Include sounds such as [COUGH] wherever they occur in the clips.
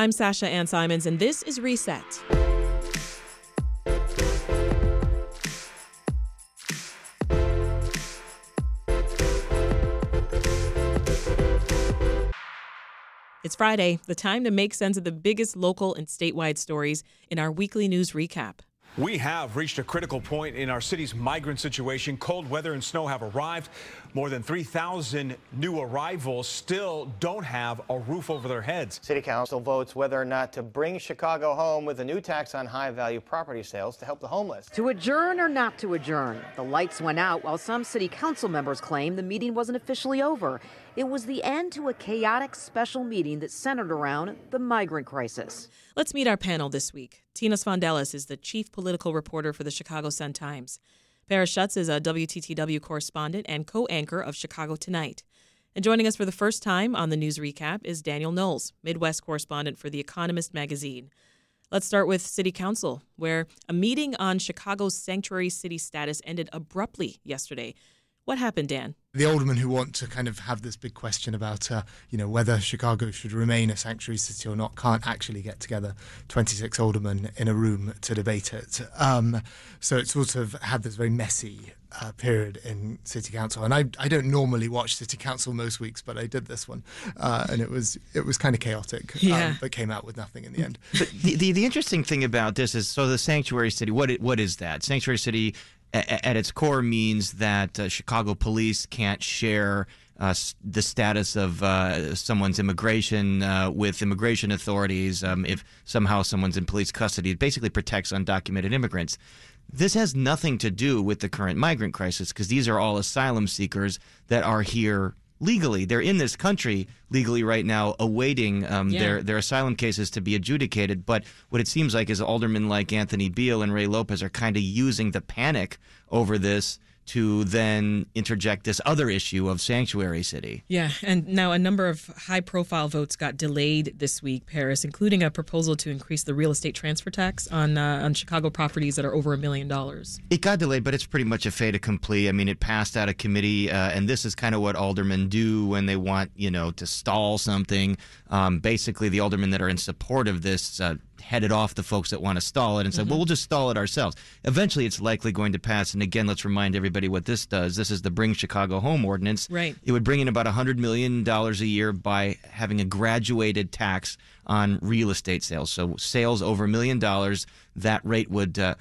I'm Sasha Ann Simons, and this is Reset. It's Friday, the time to make sense of the biggest local and statewide stories in our weekly news recap. We have reached a critical point in our city's migrant situation. Cold weather and snow have arrived. More than 3,000 new arrivals still don't have a roof over their heads. City Council votes whether or not to bring Chicago home with a new tax on high value property sales to help the homeless. To adjourn or not to adjourn? The lights went out while some City Council members claim the meeting wasn't officially over. It was the end to a chaotic special meeting that centered around the migrant crisis. Let's meet our panel this week. Tina Sfondeles is the chief political reporter for the Chicago Sun-Times. Paris Schutz is a WTTW correspondent and co anchor of Chicago Tonight. And joining us for the first time on the news recap is Daniel Knowles, Midwest correspondent for The Economist magazine. Let's start with City Council, where a meeting on Chicago's sanctuary city status ended abruptly yesterday. What happened, Dan? The aldermen who want to kind of have this big question about, uh, you know, whether Chicago should remain a sanctuary city or not, can't actually get together 26 aldermen in a room to debate it. Um, so it sort of had this very messy uh, period in city council, and I, I don't normally watch city council most weeks, but I did this one, uh, and it was it was kind of chaotic. Yeah. Um, but came out with nothing in the end. But the, the the interesting thing about this is so the sanctuary city. What it, what is that? Sanctuary city at its core means that uh, Chicago police can't share. Uh, the status of uh, someone's immigration uh, with immigration authorities. Um, if somehow someone's in police custody, it basically protects undocumented immigrants. This has nothing to do with the current migrant crisis because these are all asylum seekers that are here legally. They're in this country legally right now, awaiting um, Yeah. their their asylum cases to be adjudicated. But what it seems like is aldermen like Anthony Beale and Ray Lopez are kind of using the panic over this to then interject this other issue of sanctuary city. Yeah, and now a number of high profile votes got delayed this week, Paris, including a proposal to increase the real estate transfer tax on uh, on Chicago properties that are over a million dollars. It got delayed, but it's pretty much a fait accompli. I mean, it passed out of committee, uh, and this is kind of what aldermen do when they want, you know, to stall something. Um, basically, the aldermen that are in support of this uh, headed off the folks that want to stall it and said, well, we'll just stall it ourselves. Eventually, it's likely going to pass. And again, let's remind everybody what this does. This is the Bring Chicago Home Ordinance. Right. It would bring in about $100 million a year by having a graduated tax on real estate sales. So, sales over a million dollars, that rate would. Uh,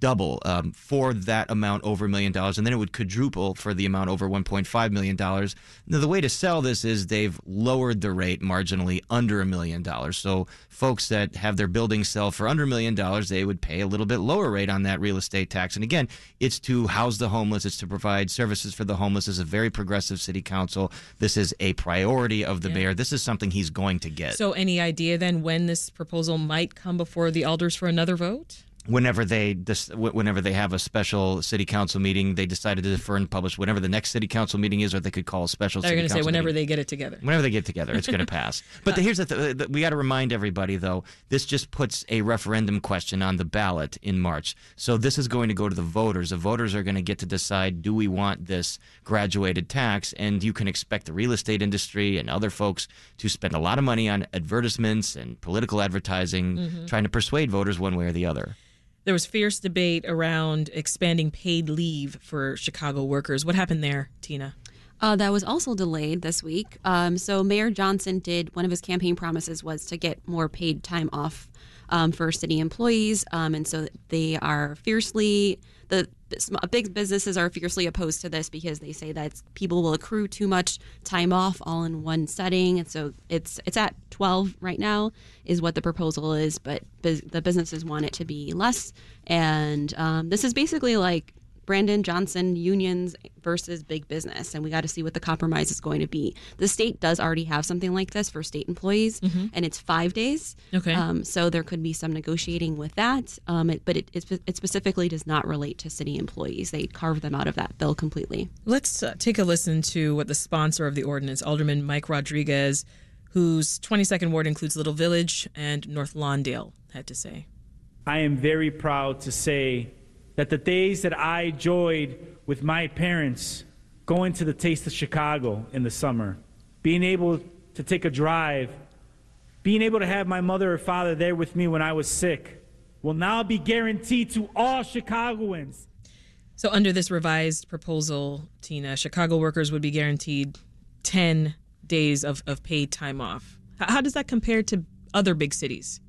double um, for that amount over a million dollars, and then it would quadruple for the amount over 1.5 million dollars. Now, the way to sell this is they've lowered the rate marginally under a million dollars. So, folks that have their buildings sell for under a million dollars, they would pay a little bit lower rate on that real estate tax. And again, it's to house the homeless, it's to provide services for the homeless. This is a very progressive city council. This is a priority of the mayor. This is something he's going to get. So, any idea then when this proposal might come before the alders for another vote? Whenever they whenever they have a special city council meeting, they decided to defer and publish whenever the next city council meeting is, or they could call a special. They're going to say whenever meeting. they get it together. Whenever they get together, it's going [LAUGHS] to pass. But the, here's the th- th- we got to remind everybody though. This just puts a referendum question on the ballot in March. So this is going to go to the voters. The voters are going to get to decide: Do we want this graduated tax? And you can expect the real estate industry and other folks to spend a lot of money on advertisements and political advertising, Mm-hmm. trying to persuade voters one way or the other. There was fierce debate around expanding paid leave for Chicago workers. What happened there, Tina? Uh, that was also delayed this week. Um, so Mayor Johnson did one of his campaign promises was to get more paid time off um, for city employees, um, and so they are fiercely the the big businesses are fiercely opposed to this because they say that people will accrue too much time off all in one setting, and so it's it's at 12 right now is what the proposal is, but bus- the businesses want it to be less, and um, this is basically like Brandon Johnson unions versus big business, and we got to see what the compromise is going to be. The state does already have something like this for state employees, and it's five days. Okay. Um, so there could be some negotiating with that, um, it, but it, it, it specifically does not relate to city employees. They carve them out of that bill completely. Let's uh, take a listen to what the sponsor of the ordinance, Alderman Mike Rodriguez, whose 22nd ward includes Little Village and North Lawndale, had to say. I am very proud to say that the days that I enjoyed with my parents going to the Taste of Chicago in the summer, being able to take a drive being able to have my mother or father there with me when I was sick will now be guaranteed to all Chicagoans. So, under this revised proposal, Tina, Chicago workers would be guaranteed 10 days of, of paid time off. How does that compare to other big cities?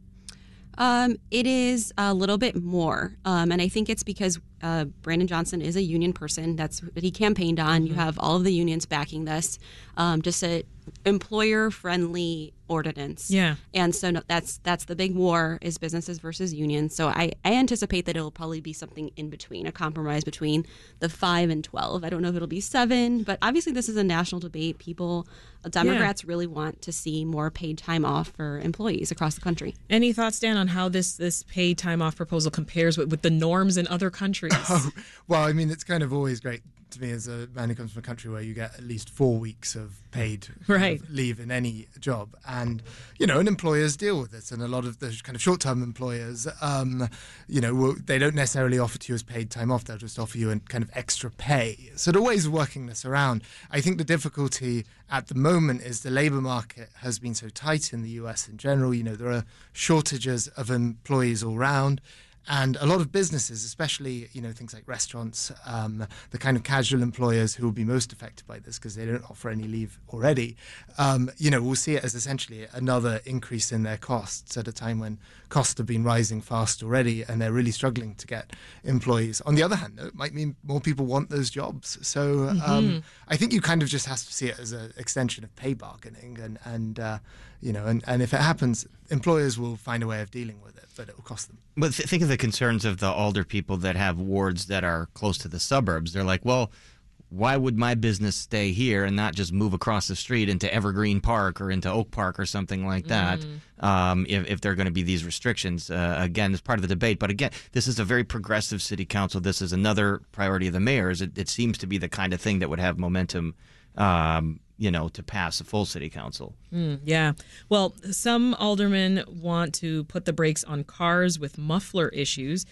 Um, it is a little bit more, um, and I think it's because uh, Brandon Johnson is a union person. That's what he campaigned on. Mm-hmm. You have all of the unions backing this. Um, just a employer friendly ordinance. Yeah. And so no, that's that's the big war is businesses versus unions. So I, I anticipate that it'll probably be something in between, a compromise between the five and twelve. I don't know if it'll be seven, but obviously this is a national debate. People Democrats yeah. really want to see more paid time off for employees across the country. Any thoughts, Dan, on how this this paid time off proposal compares with, with the norms in other countries? [LAUGHS] Oh, well, I mean, it's kind of always great to me as a man who comes from a country where you get at least four weeks of paid right. leave in any job, and you know, and employers deal with this. and a lot of the kind of short-term employers, um, you know, they don't necessarily offer to you as paid time off; they'll just offer you a kind of extra pay. So the ways of working this around, I think the difficulty at the moment is the labour market has been so tight in the US in general. You know, there are shortages of employees all round and a lot of businesses, especially you know things like restaurants, um, the kind of casual employers who will be most affected by this because they don't offer any leave already, um, you know, will see it as essentially another increase in their costs at a time when costs have been rising fast already, and they're really struggling to get employees. On the other hand, though, it might mean more people want those jobs. So um, mm-hmm. I think you kind of just have to see it as an extension of pay bargaining, and and uh, you know, and, and if it happens, employers will find a way of dealing with it, but it will cost them. But th- think of the concerns of the older people that have wards that are close to the suburbs. They're like, well, why would my business stay here and not just move across the street into Evergreen Park or into Oak Park or something like that? Mm. Um, if, if there are going to be these restrictions, uh, again, it's part of the debate. But again, this is a very progressive city council. This is another priority of the mayor's. It, it seems to be the kind of thing that would have momentum um, you know, to pass a full city council. Mm, yeah. Well, some aldermen want to put the brakes on cars with muffler issues.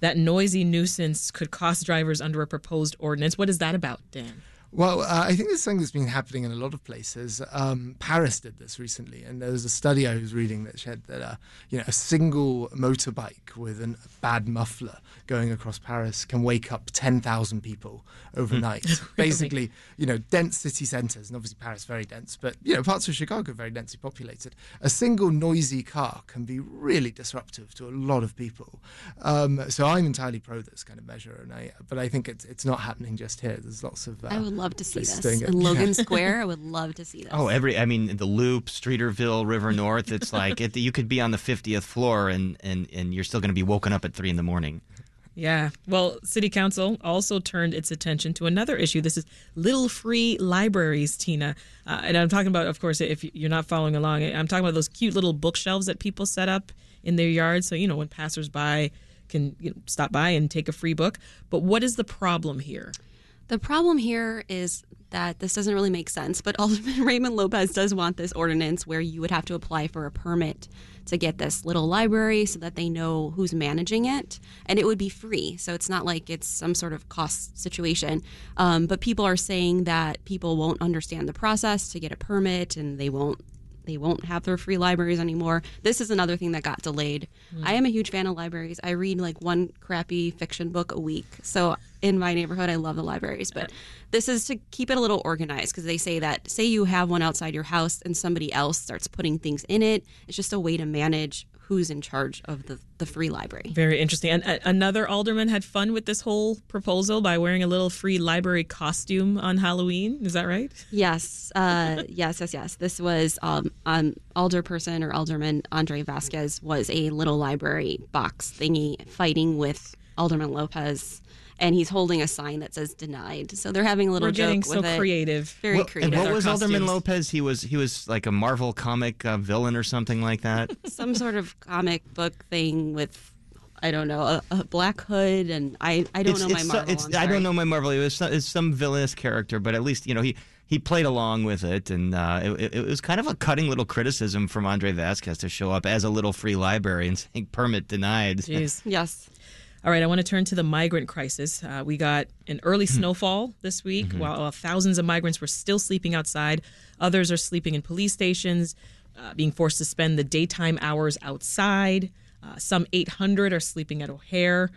That noisy nuisance could cost drivers under a proposed ordinance. What is that about, Dan? Well, uh, I think this thing that's been happening in a lot of places. Um, Paris did this recently, and there was a study I was reading that said that uh, you know a single motorbike with a bad muffler going across Paris can wake up ten thousand people [LAUGHS] overnight. Basically, you know, dense city centres, and obviously Paris very dense, but you know parts of Chicago are very densely populated. A single noisy car can be really disruptive to a lot of people. Um, so I'm entirely pro this kind of measure, and I but I think it's it's not happening just here. There's lots of uh, love to see this in Logan Square. I would [LAUGHS] love to see this. Oh, every I mean the Loop, Streeterville, River North. It's like it, you could be on the fiftieth floor and and and you're still going to be woken up at three in the morning. Yeah. Well, City Council also turned its attention to another issue. This is little free libraries, Tina. Uh, and I'm talking about, of course, if you're not following along, I'm talking about those cute little bookshelves that people set up in their yards. So, you know, when passersby can you know, stop by and take a free book. But what is the problem here? The problem here is that this doesn't really make sense, but [LAUGHS] Alderman Raymond Lopez does want this ordinance where you would have to apply for a permit to get this little library so that they know who's managing it, and it would be free. So it's not like it's some sort of cost situation. Um, but people are saying that people won't understand the process to get a permit, and they won't they won't have their free libraries anymore. This is another thing that got delayed. Mm. I am a huge fan of libraries. I read like one crappy fiction book a week. So in my neighborhood, I love the libraries. But this is to keep it a little organized because they say that, say you have one outside your house and somebody else starts putting things in it, it's just a way to manage who's in charge of the, the free library. Very interesting. And uh, another alderman had fun with this whole proposal by wearing a little free library costume on Halloween. Is that right? Yes. Uh, [LAUGHS] yes, yes, yes. This was um, um, alderperson or alderman Andre Vasquez was a little library box thingy fighting with Alderman Lopez and he's holding a sign that says "denied." So they're having a little We're getting joke with so it. creative, very well, creative. And what was costumes. Alderman Lopez? He was he was like a Marvel comic uh, villain or something like that. [LAUGHS] Some sort of comic book thing with. I don't know a, a black hood, and I, I don't it's, know my it's, Marvel. It's, I don't know my Marvel. It was some, it's some villainous character, but at least you know he he played along with it, and uh, it, it, was kind of a cutting little criticism from Andre Vasquez to show up as a little free library and saying permit denied. Jeez. yes. All right, I want to turn to the migrant crisis. Uh, we got an early hmm. snowfall this week, mm-hmm. while, while thousands of migrants were still sleeping outside. Others are sleeping in police stations. uh, being forced to spend the daytime hours outside. Uh, some 800 are sleeping at O'Hare.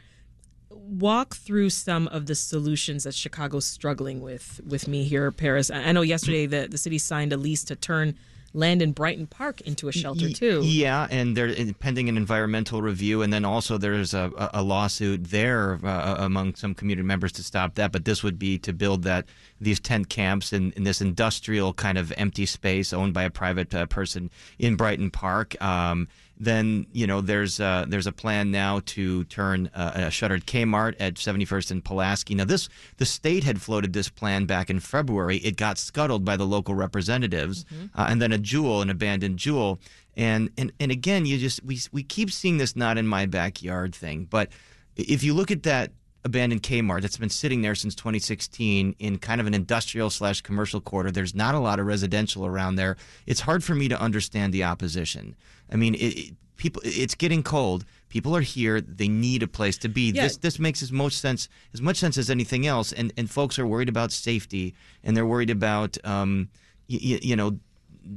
Walk through some of the solutions that Chicago's struggling with with me here, Paris. I know yesterday the, the city signed a lease to turn land in Brighton Park into a shelter too. Yeah, and they're pending an environmental review, and then also there's a, a lawsuit there uh, among some community members to stop that. But this would be to build that these tent camps in, in this industrial kind of empty space owned by a private uh, person in Brighton Park. Um, then you know there's uh, there's a plan now to turn uh, a shuttered Kmart at 71st and Pulaski. Now this the state had floated this plan back in February. It got scuttled by the local representatives, mm-hmm. uh, and then a Jewel, an abandoned Jewel, and and and again you just we we keep seeing this not in my backyard thing, but if you look at that abandoned Kmart that's been sitting there since 2016 in kind of an industrial slash commercial quarter. There's not a lot of residential around there. It's hard for me to understand the opposition. I mean, it, it, people, it's getting cold. People are here. They need a place to be. Yeah. This this makes as much sense as much sense as anything else. And and folks are worried about safety, and they're worried about um, y- you know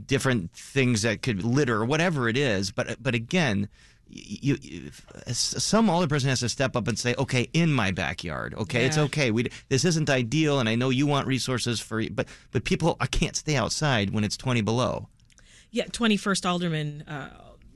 different things that could litter or whatever it is. But but again, you, you, some older person has to step up and say, "Okay, in my backyard, okay, yeah. it's okay. We this isn't ideal, and I know you want resources for, but but people, I can't stay outside when it's twenty below." Yeah, twenty first alderman uh,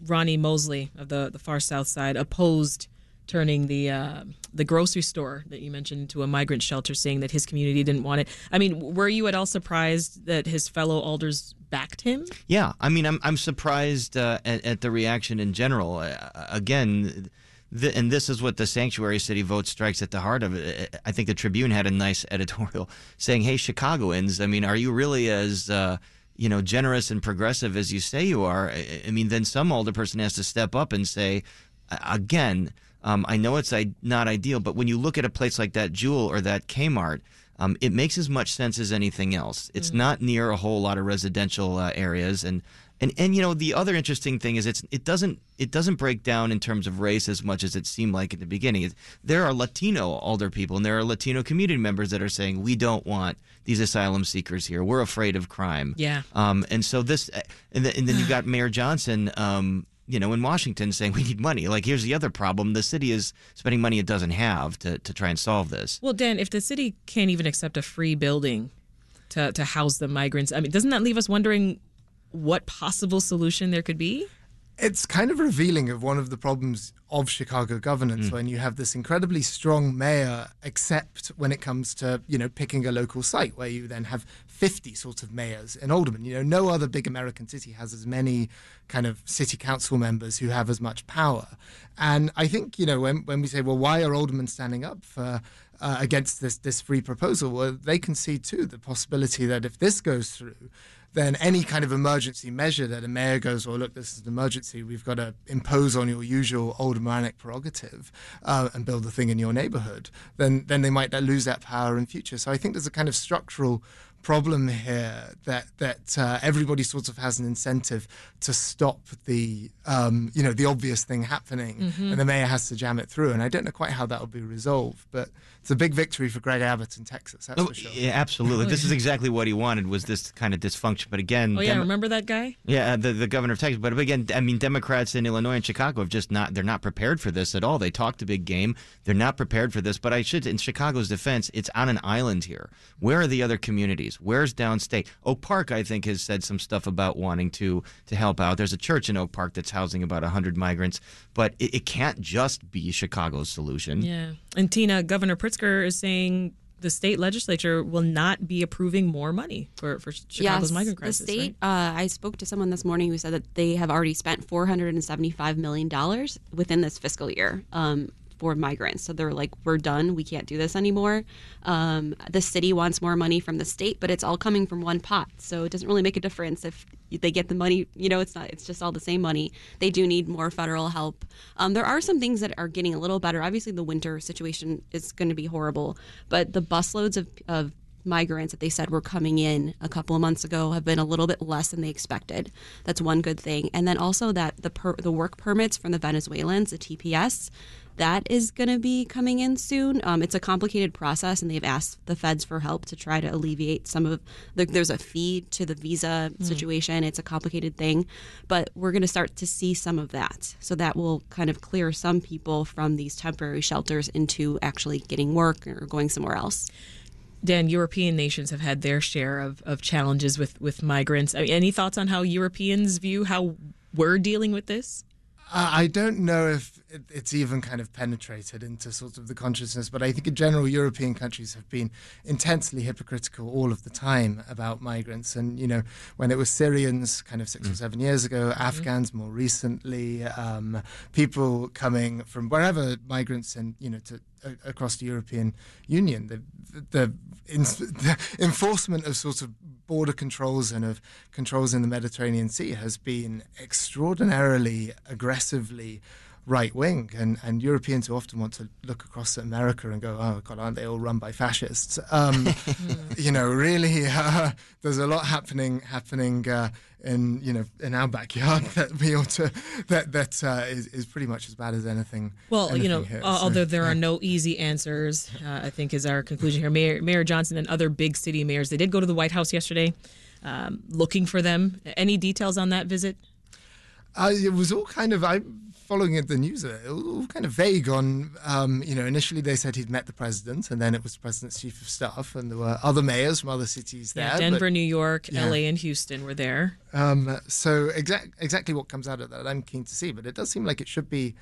Ronnie Mosley of the the far south side opposed turning the uh, the grocery store that you mentioned to a migrant shelter, saying that his community didn't want it. I mean, were you at all surprised that his fellow alders backed him? Yeah, I mean, I'm I'm surprised uh, at, at, the reaction in general. Uh, again. The, and this is what the sanctuary city vote strikes at the heart of it. I think the Tribune had a nice [LAUGHS] editorial saying, "Hey, Chicagoans, I mean, are you really as uh, you know generous and progressive as you say you are?" I mean, then some older person has to step up and say, again, um, I know it's not ideal, but when you look at a place like that Jewel or that Kmart, um, it makes as much sense as anything else. It's mm-hmm. not near a whole lot of residential uh, areas, and and and you know the other interesting thing is it's it doesn't it doesn't break down in terms of race as much as it seemed like at the beginning. There are Latino older people and there are Latino community members that are saying we don't want these asylum seekers here. We're afraid of crime. Yeah. Um, and so this and, the, and then you [SIGHS] got Mayor Johnson. Um, you know, in Washington saying we need money. Like, here's the other problem: the city is spending money it doesn't have to to try and solve this. Well, Dan, if the city can't even accept a free building to to house the migrants, I mean, doesn't that leave us wondering what possible solution there could be? It's kind of revealing of one of the problems of Chicago governance mm. when you have this incredibly strong mayor, except when it comes to you know picking a local site, where you then have 50 sort of mayors and aldermen. You know, no other big American city has as many kind of city council members who have as much power. And I think you know when when we say, well, why are aldermen standing up for uh, against this this free proposal? Well, they can see too the possibility that if this goes through then any kind of emergency measure that a mayor goes, well, look, this is an emergency, we've got to impose on your usual old aldermanic prerogative uh, and build the thing in your neighborhood, then then they might lose that power in future. So I think there's a kind of structural problem here that that uh, everybody sort of has an incentive to stop the um, you know the obvious thing happening, mm-hmm. and the mayor has to jam it through. And I don't know quite how that will be resolved, but it's a big victory for Greg Abbott in Texas. That's oh, for sure. Yeah, absolutely. this is exactly what he wanted was this kind of dysfunction. But again, oh yeah, Dem- remember that guy? Yeah, uh, the the governor of Texas. But again, I mean, Democrats in Illinois and Chicago have just not they're not prepared for this at all. They talked a big game. They're not prepared for this. But I should, in Chicago's defense, it's on an island here. Where are the other communities? Where's downstate? Oak Park, I think, has said some stuff about wanting to to help out. There's a church in Oak Park that's housing about 100 migrants, but it, it can't just be Chicago's solution. Yeah. And Tina, Governor Pritzker is saying the state legislature will not be approving more money for, for Chicago's yes, migrant crisis. The state, right? uh, I spoke to someone this morning who said that they have already spent $475 million within this fiscal year. Um, for migrants. So they're like, we're done. We can't do this anymore. Um, the city wants more money from the state, but it's all coming from one pot. So it doesn't really make a difference if they get the money. You know, it's not. It's just all the same money. They do need more federal help. Um, there are some things that are getting a little better. Obviously, the winter situation is going to be horrible, but the busloads of, of migrants that they said were coming in a couple of months ago have been a little bit less than they expected. That's one good thing. And then also that the per, the work permits from the Venezuelans, the TPS, that is going to be coming in soon. Um, it's a complicated process, and they've asked the feds for help to try to alleviate some of. The, there's a fee to the visa mm. situation. It's a complicated thing, but we're going to start to see some of that. So that will kind of clear some people from these temporary shelters into actually getting work or going somewhere else. Dan, European nations have had their share of, of challenges with, with migrants. I mean, any thoughts on how Europeans view how we're dealing with this? Uh, I don't know if it's even kind of penetrated into sort of the consciousness, but I think in general, European countries have been intensely hypocritical all of the time about migrants. And, you know, when it was Syrians kind of six mm. or seven years ago, mm-hmm. Afghans more recently, um, people coming from wherever migrants and, you know, to across the European Union. The, the, the, enforcement of sort of border controls and of controls in the Mediterranean Sea has been extraordinarily aggressively right wing, and, and Europeans who often want to look across at America and go, oh God, aren't they all run by fascists? Um, [LAUGHS] [LAUGHS] you know, really, [LAUGHS] uh, there's a lot happening happening uh, in you know in our backyard that we ought to that that uh, is, is pretty much as bad as anything. Well, anything you know, here, although there yeah. are no easy answers, uh, I think is our conclusion here. Mayor Mayor Johnson and other big city mayors they did go to the White House yesterday, um, looking for them. Any details on that visit? Uh, it was all kind of I following the news, it was all kind of vague on, um, you know, initially they said he'd met the president, and then it was the president's chief of staff, and there were other mayors from other cities there. Yeah, Denver, but, New York, yeah. LA, and Houston were there. Um, so exact, exactly what comes out of that, I'm keen to see, but it does seem like it should be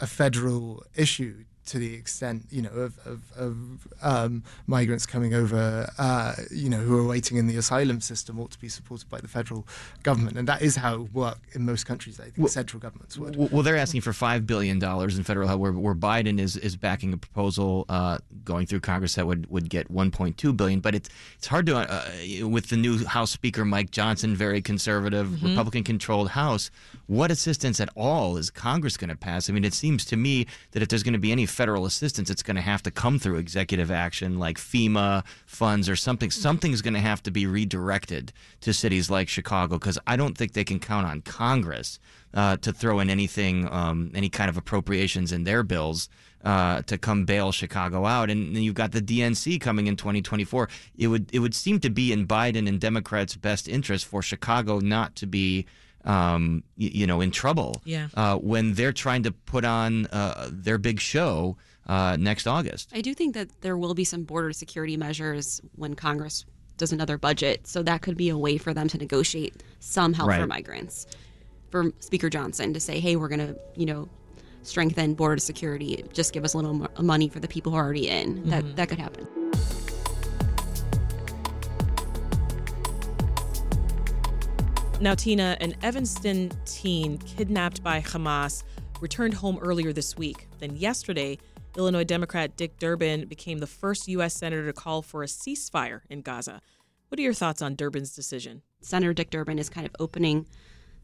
a federal issue to the extent you know of, of, of um, migrants coming over, uh, you know, who are waiting in the asylum system ought to be supported by the federal government, and that is how it works in most countries. I think well, central governments would. Well, they're asking for five billion dollars in federal help, where, where Biden is is backing a proposal uh, going through Congress that would would get 1.2 billion. But it's it's hard to uh, with the new House Speaker Mike Johnson, very conservative, mm-hmm. Republican controlled House. What assistance at all is Congress going to pass? I mean, it seems to me that if there's going to be any federal assistance, it's going to have to come through executive action like FEMA funds or something. Something's going to have to be redirected to cities like Chicago because I don't think they can count on Congress uh, to throw in anything, um, any kind of appropriations in their bills. Uh, to come bail Chicago out, and then you've got the DNC coming in 2024. It would it would seem to be in Biden and Democrats' best interest for Chicago not to be um, you, you, know, in trouble yeah. uh, when they're trying to put on uh, their big show uh, next August. I do think that there will be some border security measures when Congress does another budget, so that could be a way for them to negotiate some help right. for migrants. For Speaker Johnson to say, "Hey, we're going to, you know, strengthen border security. Just give us a little money for the people who are already in." Mm-hmm. That that could happen. Now, Tina, an Evanston teen kidnapped by Hamas returned home earlier this week. Then yesterday, Illinois Democrat Dick Durbin became the first U.S. Senator to call for a ceasefire in Gaza. What are your thoughts on Durbin's decision? Senator Dick Durbin is kind of opening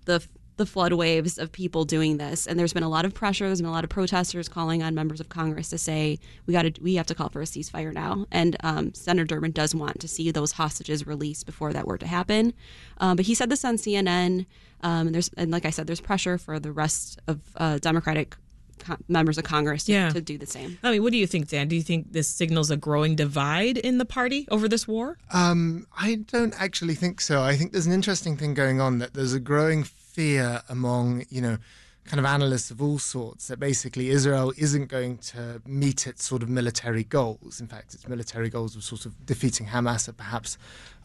the the flood waves of people doing this, and there's been a lot of pressure. There's been a lot of protesters calling on members of Congress to say we got to we have to call for a ceasefire now. And um, Senator Durbin does want to see those hostages released before that were to happen. Um, but he said this on CNN. Um, and there's and like I said, there's pressure for the rest of uh, Democratic members of Congress to, yeah. to do the same. I mean, what do you think, Dan? Do you think this signals a growing divide in the party over this war? Um, I don't actually think so. I think there's an interesting thing going on that there's a growing fear among, you know, kind of analysts of all sorts that basically Israel isn't going to meet its sort of military goals. In fact, its military goals of sort of defeating Hamas are perhaps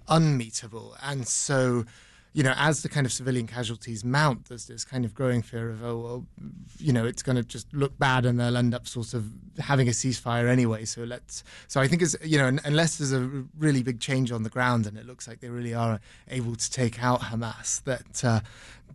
unmeetable. And so you know, as the kind of civilian casualties mount, there's this kind of growing fear of, oh, well, you know, it's going to just look bad and they'll end up sort of having a ceasefire anyway. So let's, so I think it's, you know, unless there's a really big change on the ground and it looks like they really are able to take out Hamas, that uh,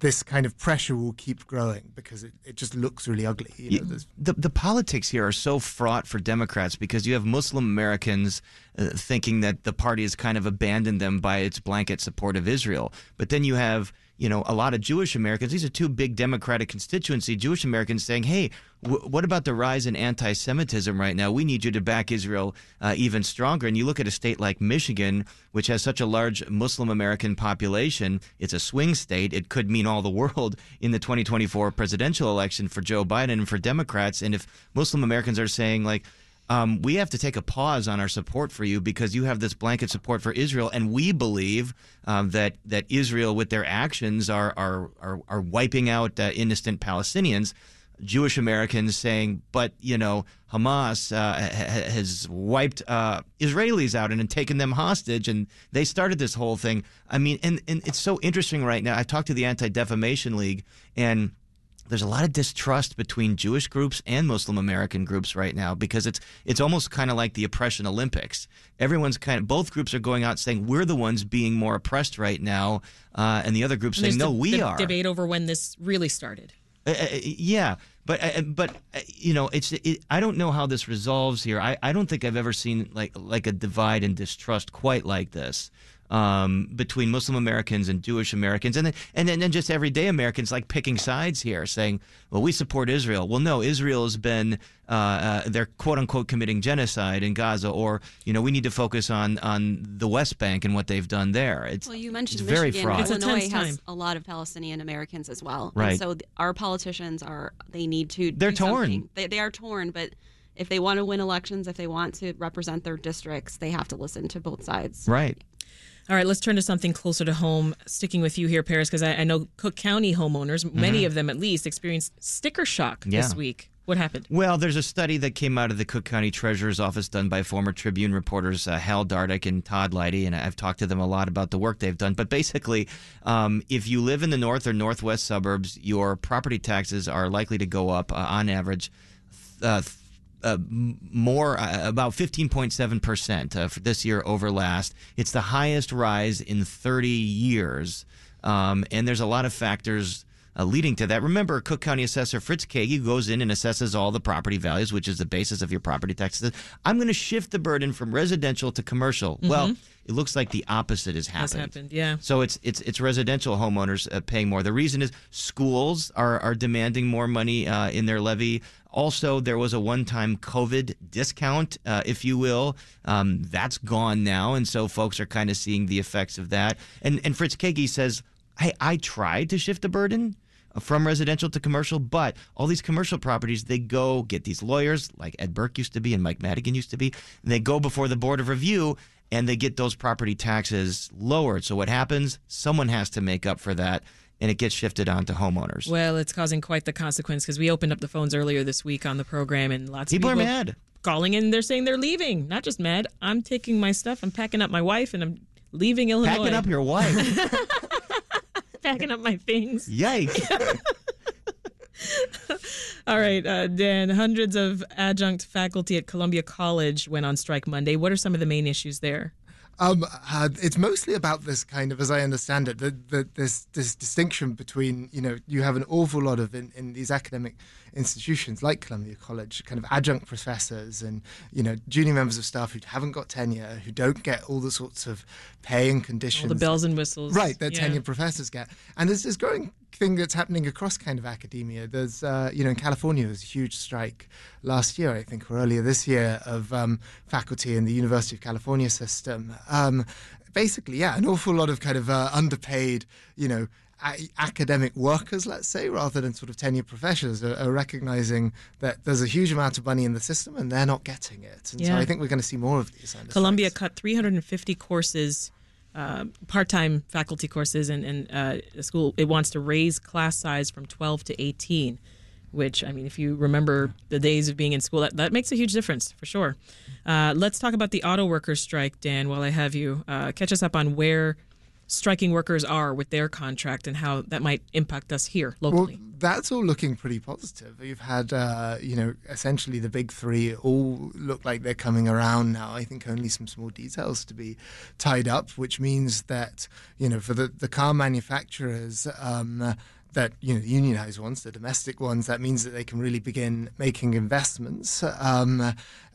this kind of pressure will keep growing because it, it just looks really ugly. You know, the, the politics here are so fraught for Democrats because you have Muslim Americans uh, thinking that the party has kind of abandoned them by its blanket support of Israel. But then you have you know, a lot of Jewish Americans, these are two big Democratic constituency Jewish Americans saying, hey, w- what about the rise in anti Semitism right now? We need you to back Israel uh, even stronger. And you look at a state like Michigan, which has such a large Muslim American population, it's a swing state. It could mean all the world [LAUGHS] in the 2024 presidential election for Joe Biden and for Democrats. And if Muslim Americans are saying, like, um, we have to take a pause on our support for you because you have this blanket support for Israel, and we believe um, that that Israel, with their actions, are are are, are wiping out uh, innocent Palestinians. Jewish Americans saying, but you know, Hamas uh, ha- has wiped uh, Israelis out and, and taken them hostage, and they started this whole thing. I mean, and, and it's so interesting right now. I talked to the Anti Defamation League, and there's a lot of distrust between Jewish groups and Muslim American groups right now because it's it's almost kind of like the oppression Olympics. Everyone's kind of both groups are going out saying we're the ones being more oppressed right now, uh, and the other groups And saying no, the- we the are. Debate over when this really started. Uh, uh, yeah, but uh, but uh, you know, it's it, I don't know how this resolves here. I, I don't think I've ever seen like like a divide and distrust quite like this um, between Muslim Americans and Jewish Americans, and then and then and just everyday Americans like picking sides here, saying, "Well, we support Israel." Well, no, Israel has been uh, uh, they're quote unquote committing genocide in Gaza, or you know, we need to focus on on the West Bank and what they've done there. It's Well, you mentioned it's very Michigan. fraught. It's Illinois tense has time. a lot of Palestinian Americans as well. Right. And so th- our politicians are they need to They're do torn. They, they are torn, but if they want to win elections, if they want to represent their districts, they have to listen to both sides. right. All right, let's turn to something closer to home. Sticking with you here, Paris, because I, I know Cook County homeowners, many of them at least, experienced sticker shock this week. What happened? Well, there's a study that came out of the Cook County Treasurer's Office done by former Tribune reporters uh, Hal Dardick and Todd Lighty, and I've talked to them a lot about the work they've done. But basically, um, if you live in the north or northwest suburbs, your property taxes are likely to go up uh, on average. Uh, uh, more uh, about 15.7 percent uh, for this year over last. It's the highest rise in 30 years, um, and there's a lot of factors uh, leading to that. Remember, Cook County Assessor Fritz Kaegi goes in and assesses all the property values, which is the basis of your property taxes. I'm going to shift the burden from residential to commercial. Well, it looks like the opposite has happened. Has happened, yeah. So it's it's it's residential homeowners uh, paying more. The reason is schools are are demanding more money uh, in their levy. Also, there was a one-time COVID discount, uh, if you will. Um, that's gone now, and so folks are kind of seeing the effects of that. And and Fritz Kaegi says, "Hey, I tried to shift the burden." uh, From residential to commercial, but all these commercial properties, they go get these lawyers like Ed Burke used to be and Mike Madigan used to be. And they go before the Board of Review and they get those property taxes lowered. So what happens? Someone has to make up for that, and it gets shifted onto homeowners. Well, it's causing quite the consequence because we opened up the phones earlier this week on the program, and lots People of are people mad. calling in. They're saying they're leaving. Not just mad. I'm taking my stuff. I'm packing up my wife, and I'm leaving Illinois. Packing up your wife. [LAUGHS] packing up my things. Yikes. [LAUGHS] [LAUGHS] All right, uh, Dan. Hundreds of adjunct faculty at Columbia College went on strike Monday. What are some of the main issues there? Um, uh, it's mostly about this kind of, as I understand it, the, the, this this distinction between you know you have an awful lot of in, in these academic institutions like Columbia College, kind of adjunct professors and you know junior members of staff who haven't got tenure, who don't get all the sorts of pay and conditions, All the bells and whistles. right that Yeah. tenured professors get, and there's this growing thing that's happening across kind of academia. There's uh, you know in California there's a huge strike last year, I think, or earlier this year of um, faculty in the University of California system. Um, basically, yeah, an awful lot of kind of uh, underpaid, you know. A- academic workers, let's say, rather than sort of tenured professors, are, are recognizing that there's a huge amount of money in the system and they're not getting it. And so Yeah. I think we're going to see more of these. Columbia cut 350 courses, uh, part-time faculty courses, and, and uh, school it wants to raise class size from 12 to 18. Which I mean, if you remember the days of being in school, that, that makes a huge difference for sure. Uh, let's talk about the auto workers strike, Dan. While I have you, uh, catch us up on where striking workers are with their contract and how that might impact us here locally. Well, that's all looking pretty positive. You've had, uh, you know, essentially the big three all look like they're coming around now. I think only some small details to be tied up, which means that, you know, for the, the car manufacturers, um, that you know the unionized ones, the domestic ones, that means that they can really begin making investments. Um,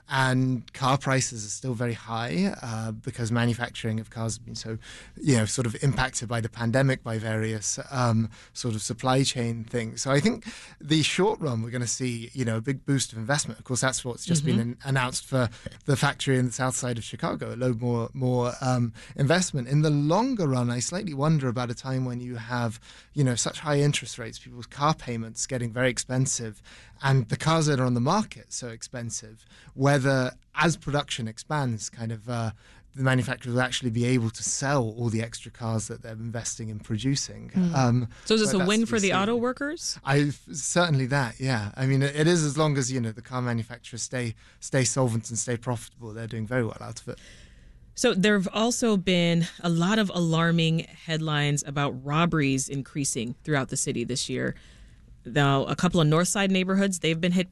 and car prices are still very high uh, because manufacturing of cars has been so, you know, sort of impacted by the pandemic, by various um, sort of supply chain things. So I think the short run we're going to see, you know, a big boost of investment. Of course, that's what's just mm-hmm. been an- announced for the factory in the south side of Chicago. A load more more um, investment. In the longer run, I slightly wonder about a time when you have, you know, such high interest rates, people's car payments getting very expensive, and the cars that are on the market so expensive, whether as production expands, kind of uh, the manufacturers will actually be able to sell all the extra cars that they're investing in producing. Mm. Um, so is this a win for the auto workers? I certainly that. Yeah, I mean it, it is as long as you know the car manufacturers stay stay solvent and stay profitable. They're doing very well out of it. So there have also been a lot of alarming headlines about robberies increasing throughout the city this year. Now, a couple of North Side neighborhoods, they've been hit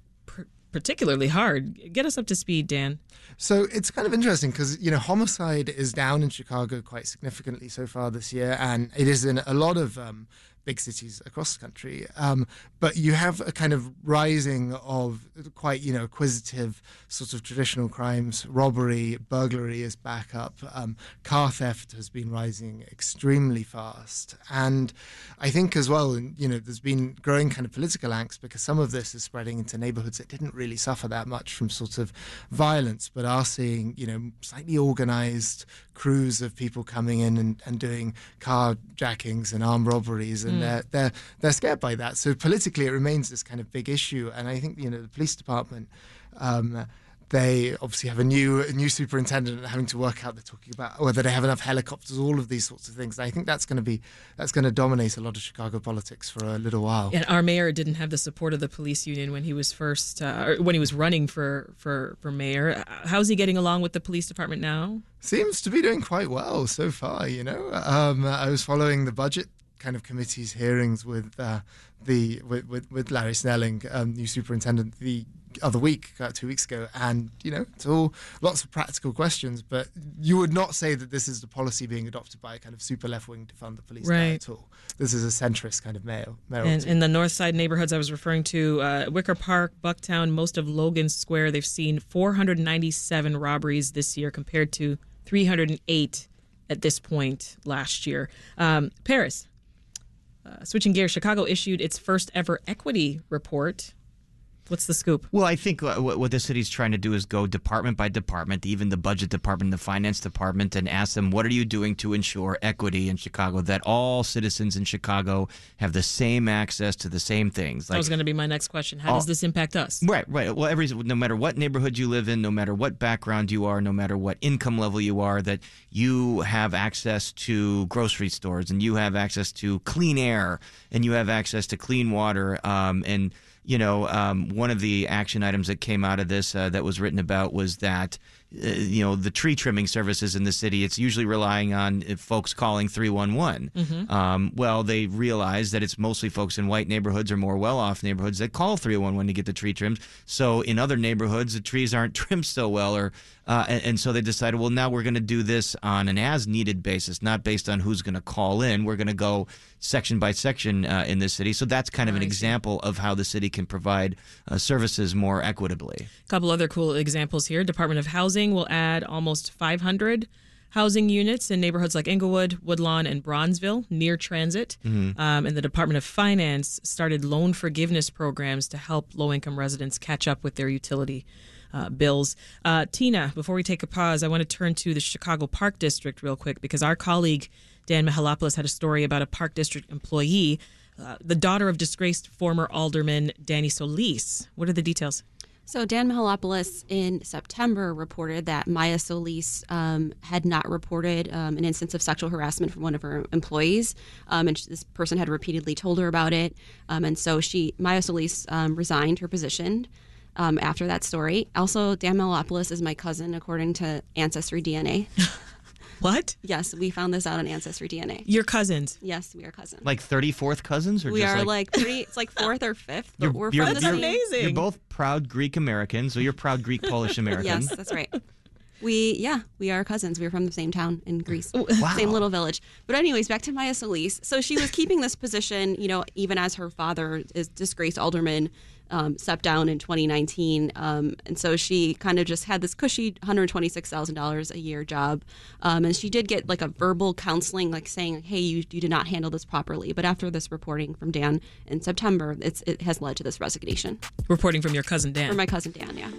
particularly hard. Get us up to speed, Dan. So it's kind of interesting because, you know, homicide is down in Chicago quite significantly so far this year, and it is in a lot of um, big cities across the country. Um, but you have a kind of rising of quite, you know, acquisitive sort of traditional crimes. Robbery, burglary is back up. Um, car theft has been rising extremely fast. And I think as well, you know, there's been growing kind of political angst because some of this is spreading into neighborhoods that didn't really suffer that much from sort of violence, but are seeing, you know, slightly organized crews of people coming in and, and doing carjackings and armed robberies and. They're, they're they're scared by that. So politically, it remains this kind of big issue. And I think you know the police department. Um, they obviously have a new a new superintendent having to work out they're talking about whether they have enough helicopters all of these sorts of things i think that's going to be that's going to dominate a lot of chicago politics for a little while and our mayor didn't have the support of the police union when he was first uh, when he was running for for for mayor how's he getting along with the police department now seems to be doing quite well so far you know um, i was following the budget kind of committee's hearings with uh, the with, with, with Larry Snelling, um, new superintendent, the other week, uh, two weeks ago, and you know, it's all lots of practical questions. But you would not say that this is the policy being adopted by a kind of super left wing to fund the police right. at all. This is a centrist kind of mayor. And in the north side neighborhoods I was referring to, uh, Wicker Park, Bucktown, most of Logan Square, they've seen 497 robberies this year compared to 308 at this point last year. Um, Paris, uh, switching gears, Chicago issued its first ever equity report. What's the scoop? Well, I think what the city's trying to do is go department by department, even the budget department, the finance department, and ask them, what are you doing to ensure equity in Chicago, that all citizens in Chicago have the same access to the same things? Like, that was going to be my next question. How all, does this impact us? Right, right. Well, every no matter what neighborhood you live in, no matter what background you are, no matter what income level you are, that you have access to grocery stores and you have access to clean air and you have access to clean water um, and you know, um, one of the action items that came out of this uh, that was written about was that uh, you know the tree trimming services in the city it's usually relying on uh, folks calling 311 mm-hmm. um, well they realize that it's mostly folks in white neighborhoods or more well-off neighborhoods that call 311 to get the tree trimmed so in other neighborhoods the trees aren't [LAUGHS] trimmed so well or uh, and, and, so they decided well now we're going to do this on an as needed basis not based on who's going to call in we're going to go section by section uh, in this city so that's kind of an example of how the city can provide uh, services more equitably a couple other cool examples here department of housing will add almost 500 housing units in neighborhoods like Englewood, Woodlawn, and Bronzeville near transit. Mm-hmm. Um, and the Department of Finance started loan forgiveness programs to help low income residents catch up with their utility. Uh, bills. Uh, Tina, before we take a pause, I want to turn to the Chicago Park District real quick because our colleague Dan Mihalopoulos had a story about a Park District employee, uh, the daughter of disgraced former Alderman Danny Solis. What are the details? So Dan Mihalopoulos in September reported that Maya Solis um, had not reported um, an instance of sexual harassment from one of her employees, um, and this person had repeatedly told her about it. Um, and so she, Maya Solis, um, resigned her position um, after that story. Also, Dan Mihalopoulos is my cousin, according to Ancestry DNA. [LAUGHS] What? Yes, we found this out on Ancestry DNA. Your cousins? Yes, we are cousins. Like 34th cousins? or We are like, like three, it's like fourth or fifth, but we're from the same. amazing. You're both proud Greek Americans, so you're proud Greek Polish [LAUGHS] American. yes, that's right. We yeah, we are cousins. We were from the same town in Greece, Wow. same little village. But anyways, back to Maya Solis. So she was keeping this position, you know, even as her father is disgraced alderman. Um, stepped down in 2019, um, and so she kind of just had this cushy $126,000 a year job, um, and she did get like a verbal counseling, like saying, "Hey, you, you did not handle this properly." But after this reporting from Dan in September, it's, it has led to this resignation. Reporting from your cousin Dan. For my cousin Dan, yeah.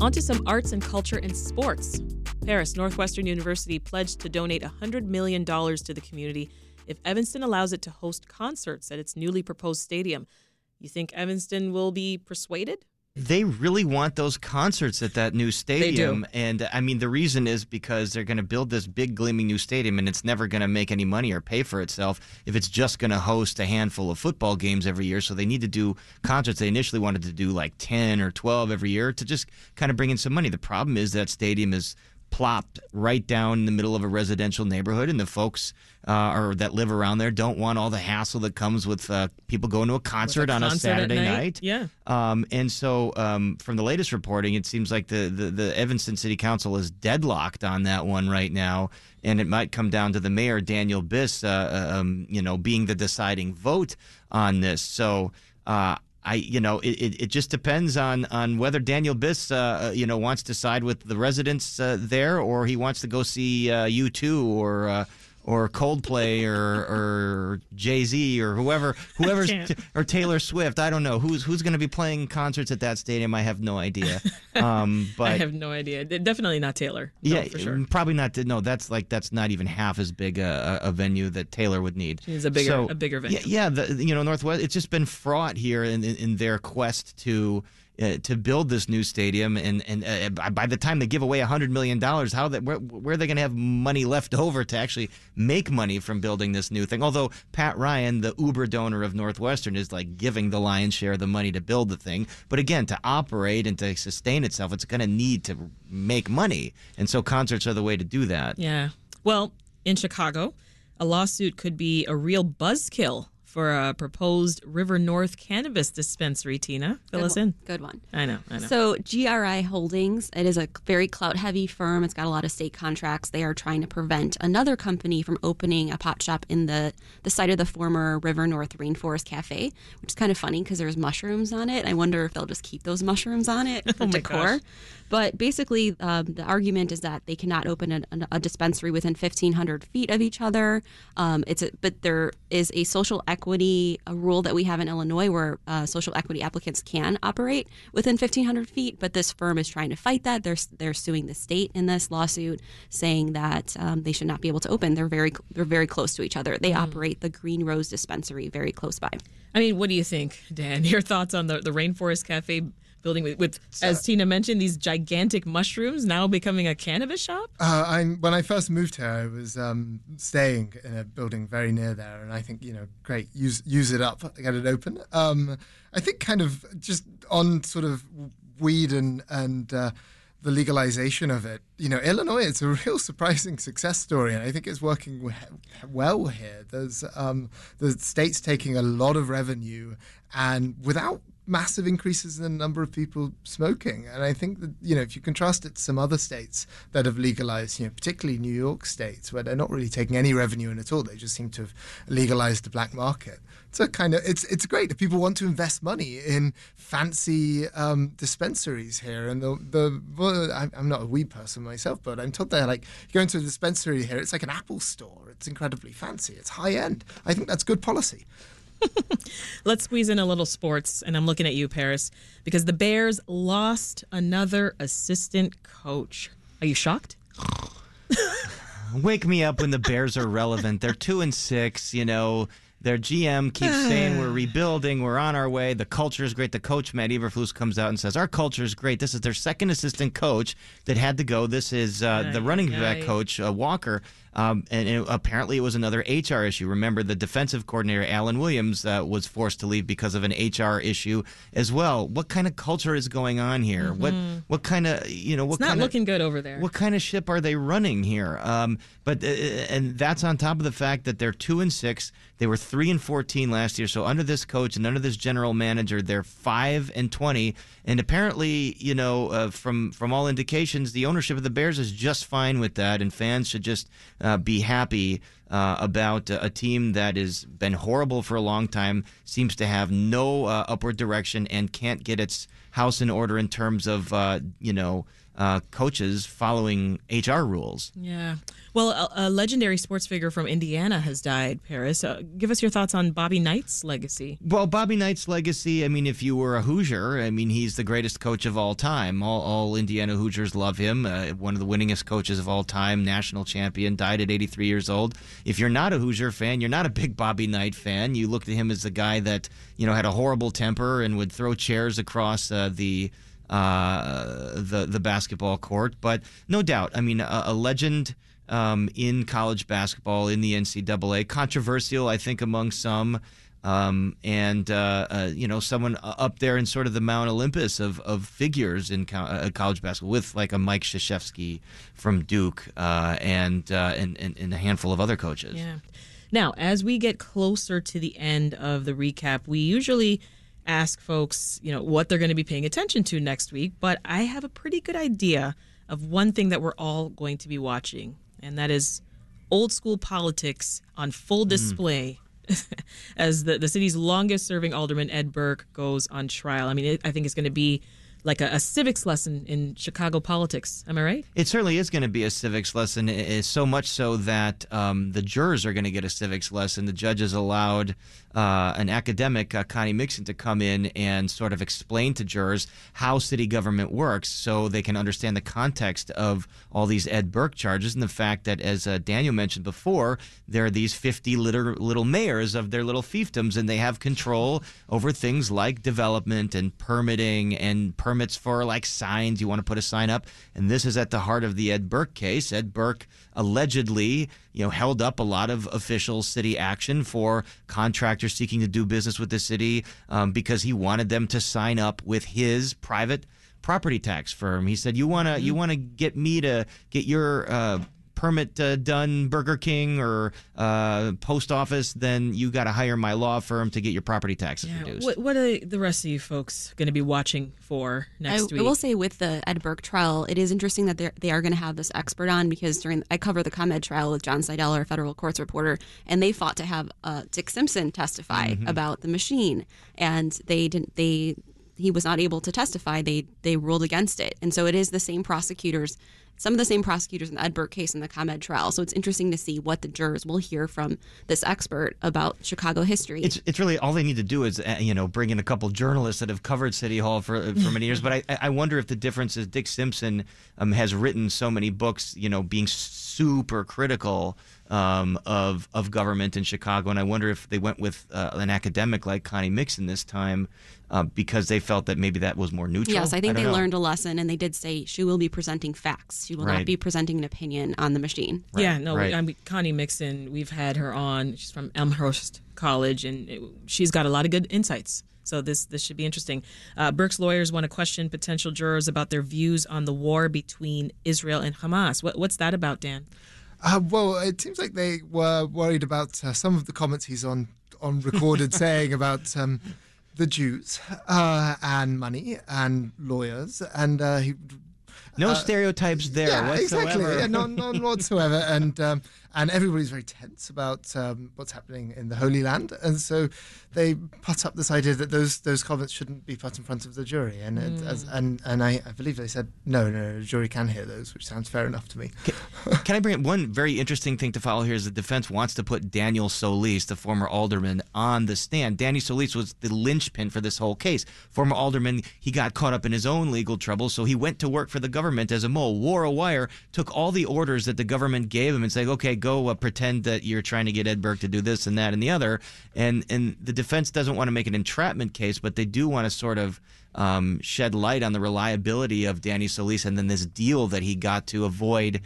On to some arts and culture and sports. Paris Northwestern University pledged to donate $100 million to the community if Evanston allows it to host concerts at its newly proposed stadium. You think Evanston will be persuaded? They really want those concerts at that new stadium. And I mean, the reason is because they're going to build this big, gleaming new stadium and it's never going to make any money or pay for itself if it's just going to host a handful of football games every year. So they need to do concerts. They initially wanted to do like 10 or 12 every year to just kind of bring in some money. The problem is that stadium is plopped right down in the middle of a residential neighborhood, and the folks uh, or that live around there don't want all the hassle that comes with uh, people going to a concert on a concert at Saturday night? night. Yeah. Um, and so, um, from the latest reporting, it seems like the, the, the Evanston City Council is deadlocked on that one right now, and it might come down to the mayor, Daniel Biss, uh, um, you know, being the deciding vote on this. So. Uh, I, you know, it, it, it just depends on, on whether Daniel Biss, uh, you know, wants to side with the residents uh, there, or he wants to go see uh, U2 or uh, or Coldplay or or Jay Z or whoever whoever's can't. or Taylor Swift. I don't know who's who's going to be playing concerts at that stadium. I have no idea. [LAUGHS] Um, but I have no idea. Definitely not Taylor. No, yeah, for sure. probably not. No, that's like that's not even half as big a, a venue that Taylor would need. Needs a bigger- So, a bigger venue. Yeah, yeah the, you know, Northwest. It's just been fraught here in in, in their quest to. Uh, to build this new stadium, and and uh, by- the time they give away hundred million dollars, how that where, where are they going to have money left [LAUGHS] over to actually make money from building this new thing? Although Pat Ryan, the Uber donor of Northwestern, is like giving the lion's share of the money to build the thing, but again, to operate and to sustain itself, it's going to need to make money, and so concerts are the way to do that. Yeah. Well, in Chicago, a lawsuit could be a real buzzkill for a proposed River North cannabis dispensary. Tina, fill Good us one. in. Good one. I know. I know. So GRI Holdings, it is a very clout-heavy firm. It's got a lot of state contracts. They are trying to prevent another company from opening a pot shop in the the site of the former River North Rainforest Cafe, which is kind of funny because there's mushrooms on it. I wonder if they'll just keep those mushrooms on it [LAUGHS] oh for Oh my decor. gosh. But basically, um, the argument is that they cannot open a, a dispensary within 1,500 feet of each other. Um, it's a, but there is a social equity a rule that we have in Illinois where uh, social equity applicants can operate within 1,500 feet. But this firm is trying to fight that. They're they're suing the state in this lawsuit, saying that um, they should not be able to open. They're very they're very close to each other. They operate the Green Rose Dispensary very close by. I mean, what do you think, Dan? [LAUGHS] Your thoughts on the, the Rainforest Cafe building with, with as Tina mentioned, these gigantic mushrooms now becoming a cannabis shop? Uh, I, when I first moved here, I was um, staying in a building very near there, and I think you know, great, use use it up, get it open. Um, I think kind of just on sort of weed and and uh, the legalization of it. You know, Illinois, it's a [LAUGHS] real surprising success story, and I think it's working well here. There's um, the state's taking a lot of revenue, and without massive increases in the number of people smoking. And I think that, you know, if you contrast it to some other states that have legalized, you know, particularly New York states, where they're not really taking any revenue in at all, they just seem to have legalized the black market. So kind of, it's it's great if people want to invest money in fancy um, dispensaries here. And the the well, I'm not a weed person myself, but I'm told they're like going to a dispensary here, it's like an Apple store. It's incredibly fancy. It's high end. I think that's good policy. [LAUGHS] Let's squeeze in a little sports, and I'm looking at you, Paris, because the Bears lost another assistant coach. Are you shocked? [SIGHS] Wake me up when the Bears are relevant. They're two and six. You know, their GM keeps [SIGHS] saying we're rebuilding, we're on our way. The culture is great. The coach Matt Eberflus comes out and says our culture is great. This is their second assistant coach that had to go. This is uh, the running back coach uh, Walker. Um, and it, apparently, it was another HR issue. Remember, the defensive coordinator Alan Williams uh, was forced to leave because of an HR issue as well. What kind of culture is going on here? What what kind of you know what Mm-hmm. It's not kind looking good over there. what kind of ship are they running here? Um, but uh, and that's on top of the fact that they're two and six. They were three and fourteen last year. So under this coach and under this general manager, they're five and twenty. And apparently, you know, uh, from from all indications, the ownership of the Bears is just fine with that, and fans should just uh, be happy uh, about a team that has been horrible for a long time, seems to have no uh, upward direction, and can't get its house in order in terms of uh, you know uh, coaches following HR rules. Yeah. Well, a, a, legendary sports figure from Indiana has died, Paris. Uh, give us your thoughts on Bobby Knight's legacy. Well, Bobby Knight's legacy, I mean, if you were a Hoosier, I mean, he's the greatest coach of all time. All, all Indiana Hoosiers love him. Uh, one of the winningest coaches of all time, national champion, died at 83 years old. If you're not a Hoosier fan, you're not a big Bobby Knight fan. You looked at him as the guy that, you know, had a horrible temper and would throw chairs across uh, the uh, the the basketball court. But no doubt, I mean, a, a legend. Um, in college basketball, in the NCAA, controversial, I think, among some, um, and uh, uh, you know, someone up there in sort of the Mount Olympus of, of figures in co- uh, college basketball, with like a Mike Krzyzewski from Duke, uh, and, uh, and, and and a handful of other coaches. Yeah. Now, as we get closer to the end of the recap, we usually ask folks, you know, what they're going to be paying attention to next week, but I have a pretty good idea of one thing that we're all going to be watching, and that is old school politics on full mm. display mm. [LAUGHS] as the, the city's longest serving alderman, Ed Burke, goes on trial. I mean, it, I think it's going to be like a, a, civics lesson in Chicago politics. Am I right? It certainly is going to be a civics lesson. It's so much so that um, the jurors are going to get a civics lesson. The judges allowed uh, an academic, uh, Connie Mixon, to come in and sort of explain to jurors how city government works so they can understand the context of all these Ed Burke charges and the fact that, as uh, Daniel mentioned before, there are these 50 little, little mayors of their little fiefdoms and they have control over things like development and permitting and permits for like signs. You want to put a sign up. And this is at the heart of the Ed Burke case. Ed Burke allegedly, you know, held up a lot of official city action for contractors seeking to do business with the city um, because he wanted them to sign up with his private property tax firm. He said, "You wanna mm-hmm. you wanna get me to get your." Uh, permit uh, done Burger King or uh, post office, then you got to hire my law firm to get your property taxes yeah. reduced. What, what, are the rest of you folks going to be watching for next I, week? I will say with the Ed Burke trial, it is interesting that they are going to have this expert on because during I cover the ComEd trial with Jon Seidel, our federal courts reporter, and they fought to have uh, Dick Simpson testify mm-hmm. about the machine, and they didn't. They he was not able to testify. They they ruled against it, and so it is the same prosecutors some of the same prosecutors in the Ed Burke case and the ComEd trial. So it's interesting to see what the jurors will hear from this expert about Chicago history. It's, it's really all they need to do is uh, you know bring in a couple journalists that have covered City Hall for for many years. But I I wonder if the difference is Dick Simpson um, has written so many books, you know, being super critical um, of of government in Chicago, and I wonder if they went with uh, an academic like Connie Mixon this time uh, because they felt that maybe that was more neutral. Yes, I think I they know. learned a lesson, and they did say she will be presenting facts. She will right. not be presenting an opinion on the machine. Right. Yeah, no, right. I mean, Connie Mixon, we've had her on. She's from Elmhurst College, and it, she's got a lot of good insights. So this this should be interesting. Uh, Burke's lawyers want to question potential jurors about their views on the war between Israel and Hamas. What, what's that about, Dan? Uh, well, it seems like they were worried about uh, some of the comments he's on on recorded [LAUGHS] saying about um, the Jews uh, and money and lawyers, and uh, he no uh, stereotypes there yeah, whatsoever. Exactly, yeah, none, none whatsoever. [LAUGHS] And um, and everybody's very tense about um, what's happening in the Holy Land, and so they put up this idea that those those comments shouldn't be put in front of the jury, and mm. it, as, and and I, I, believe they said no, no, the jury can hear those, which sounds fair enough to me. Can, can I bring up one very interesting thing to follow here? Is the defense wants to put Daniel Solis, the former alderman, on the stand. Danny Solis was the linchpin for this whole case. Former alderman, he got caught up in his own legal trouble, so he went to work for the government as a mole, wore a wire, took all the orders that the government gave him, and said, okay go uh, pretend that you're trying to get Ed Burke to do this and that and the other. And and the defense doesn't want to make an entrapment case, but they do want to sort of um, shed light on the reliability of Danny Solis and then this deal that he got to avoid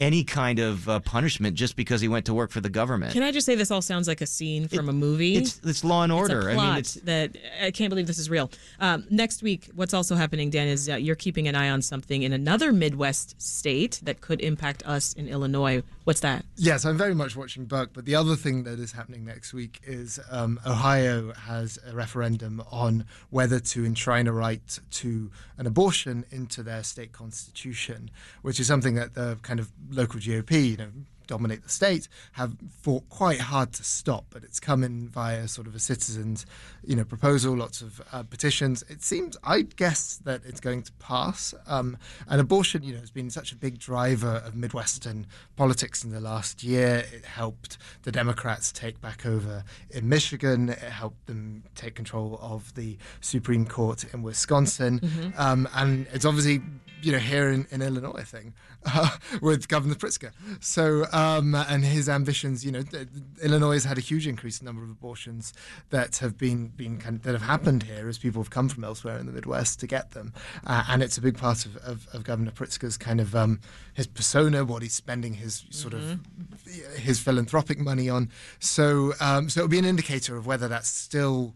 any kind of uh, punishment just because he went to work for the government. Can I just say this all sounds like a scene from it, a movie? It's, it's Law and Order. I mean, it's that I can't believe this is real. Um, next week, what's also happening, Dan, is uh, you're keeping an eye on something in another Midwest state that could impact us in Illinois. What's that? Yes, I'm very much watching Burke. But the other thing that is happening next week is um, Ohio has a referendum on whether to enshrine a right to an abortion into their state constitution, which is something that the kind of local GOP, you know, dominate the state have fought quite hard to stop, but it's come in via sort of a citizens, you know, proposal, lots of uh, petitions. It seems, I guess, that it's going to pass. Um, and abortion, you know, has been such a big driver of Midwestern politics in the last year. It helped the Democrats take back over in Michigan. It helped them take control of the Supreme Court in Wisconsin, mm-hmm. um, and it's obviously you know, here in, in Illinois thing uh, [LAUGHS] with Governor Pritzker. So, um, and his ambitions, you know, Illinois has had a huge increase in number of abortions that have been, been kind of, that have happened here as people have come from elsewhere in the Midwest to get them. Uh, and it's a big part of, of, of Governor Pritzker's kind of um, his persona, what he's spending his sort mm-hmm. of his philanthropic money on. So, um, so it'll be an indicator of whether that's still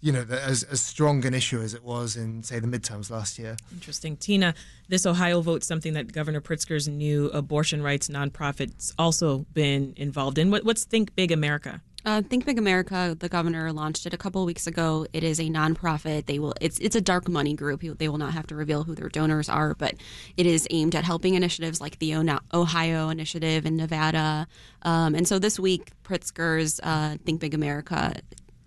you know, as, as strong an issue as it was in, say, the midterms last year. Interesting. Tina, this Ohio vote, something that Governor Pritzker's new abortion rights nonprofit's also been involved in. What, what's Think Big America? Uh, Think Big America, the governor launched it a couple weeks ago. It is a nonprofit. They will. It's it's a dark money group. They will not have to reveal who their donors are, but it is aimed at helping initiatives like the Ohio initiative in Nevada. Um, and so this week, Pritzker's uh, Think Big America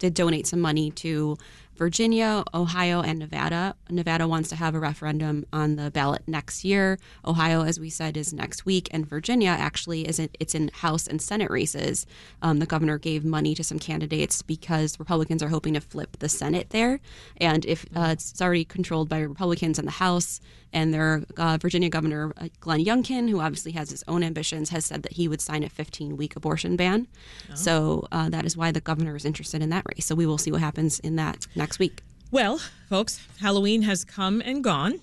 did donate some money to Virginia, Ohio, and Nevada. Nevada wants to have a referendum on the ballot next year. Ohio, as we said, is next week, and Virginia actually is in, it's in House and Senate races. Um, the governor gave money to some candidates because Republicans are hoping to flip the Senate there, and if uh, it's already controlled by Republicans in the House, and their uh, Virginia Governor uh, Glenn Youngkin, who obviously has his own ambitions, has said that he would sign a 15-week abortion ban. Oh. So uh, that is why the governor is interested in that race. So we will see what happens in that next week. Well, folks, Halloween has come and gone,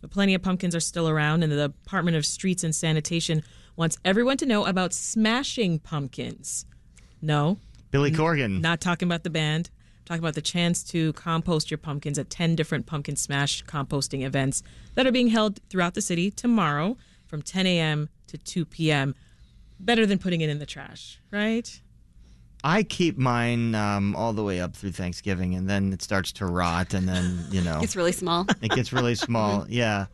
but plenty of pumpkins are still around, and the Department of Streets and Sanitation wants everyone to know about smashing pumpkins. No. Billy Corgan. N- not talking about the band. Talking about the chance to compost your pumpkins at 10 different pumpkin smash composting events that are being held throughout the city tomorrow from 10 a.m. to 2 p.m. Better than putting it in the trash, right? I keep mine um, all the way up through Thanksgiving, and then it starts to rot, and then you know [LAUGHS] it's really small. It gets really small. [LAUGHS] yeah.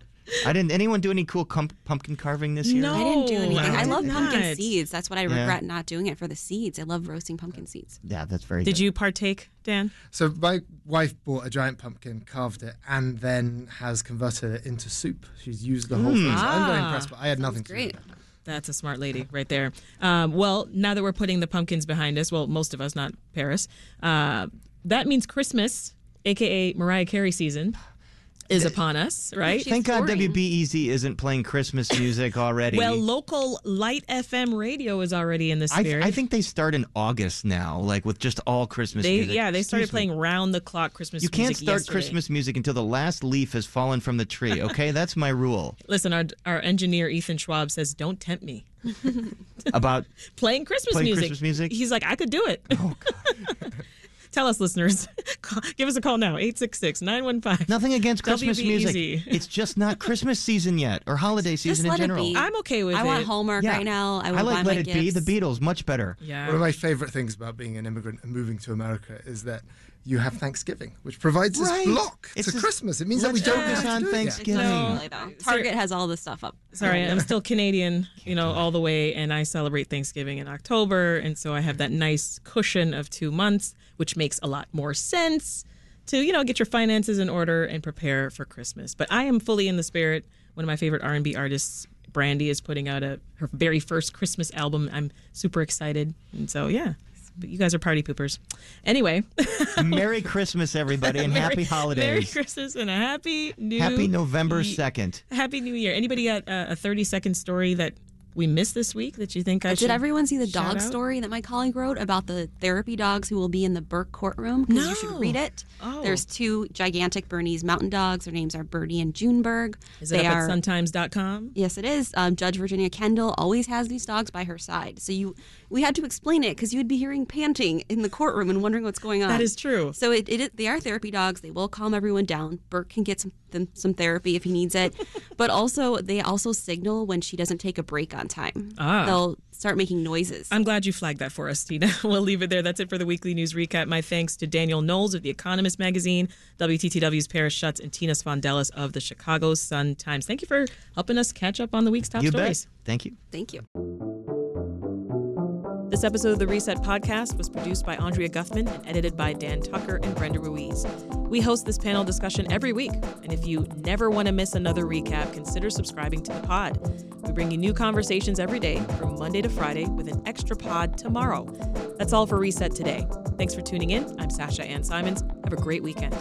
I didn't. Anyone do any cool com- pumpkin carving this year? No, I didn't do anything. I, I love not. pumpkin seeds. That's what I regret yeah. not doing it for the seeds. I love roasting pumpkin seeds. Yeah, that's very. Did good. you partake, Dan? So my wife bought a giant pumpkin, carved it, and then has converted it into soup. She's used the whole mm. thing. So I'm very ah. impressed. But I had nothing to great. do with that. That's a smart lady right there. Um, well, now that we're putting the pumpkins behind us, well, most of us, not Paris, uh, that means Christmas, aka Mariah Carey season is upon us, right? Thank God WBEZ isn't playing Christmas music already. well, local Lite FM radio is already in the spirit. I, I think they start in August now, like with just all Christmas they, music. Yeah, they started Excuse playing round the clock Christmas music. you can't start yesterday. Christmas music until the last leaf has fallen from the tree, [LAUGHS] okay? That's my rule. Listen, our, our engineer Ethan Schwab says, don't tempt me. About [LAUGHS] playing Christmas playing music. Christmas music? He's like, I could do it. Oh, [LAUGHS] Tell us, listeners. [LAUGHS] Give us a call now, 866 915. Nothing against Christmas music. [LAUGHS] It's just not Christmas season yet or holiday season in general. I'm okay with I it. I want Hallmark yeah. right now. I, I like Let It gifts. Be, the Beatles, much better. Yeah. One of my favorite things about being an immigrant and moving to America is that you have Thanksgiving, which provides right. this block it's to Christmas. It means that we don't focus on Thanksgiving. No. Target has all this stuff up. Sorry, I'm still Canadian, you know, all the way, and I celebrate Thanksgiving in October, and so I have that nice cushion of two months, which makes a lot more sense to you know get your finances in order and prepare for Christmas. But I am fully in the spirit. One of my favorite R&B artists, Brandy, is putting out a her very first Christmas album. I'm super excited, and so yeah but you guys are party poopers. Anyway, [LAUGHS] Merry Christmas, everybody, and [LAUGHS] Merry, happy holidays. Merry Christmas and a happy new Happy November second. Happy New Year. Anybody got a, a thirty second story that we missed this week that you think I Did everyone see the dog out? story that my colleague wrote about the therapy dogs who will be in the Burke courtroom? Because you should read it. Oh. There's two gigantic Bernese mountain dogs. Their names are Birdie and Juneberg. Is it they up are, at suntimes.com? Yes, it is. Um, Judge Virginia Kendall always has these dogs by her side. So you, we had to explain it because you would be hearing panting in the courtroom and wondering what's going on. That is true. So it, it, they are therapy dogs. They will calm everyone down. Burke can get some them, some therapy if he needs it, [LAUGHS] but also they also signal when she doesn't take a break on on time. Ah. They'll start making noises. I'm glad you flagged that for us, Tina. [LAUGHS] we'll leave it there. That's it for the weekly news recap. My thanks to Daniel Knowles of The Economist magazine, WTTW's Paris Schutz, and Tina Sfondeles of the Chicago Sun Times. Thank you for helping us catch up on the week's top you stories. bet. Thank you. Thank you. This episode of the Reset Podcast was produced by Andrea Guthman and edited by Dan Tucker and Brenda Ruiz. We host this panel discussion every week, and if you never want to miss another recap, consider subscribing to the pod. We bring you new conversations every day from Monday to Friday with an extra pod tomorrow. That's all for Reset today. Thanks for tuning in. I'm Sasha Ann Simons. Have a great weekend.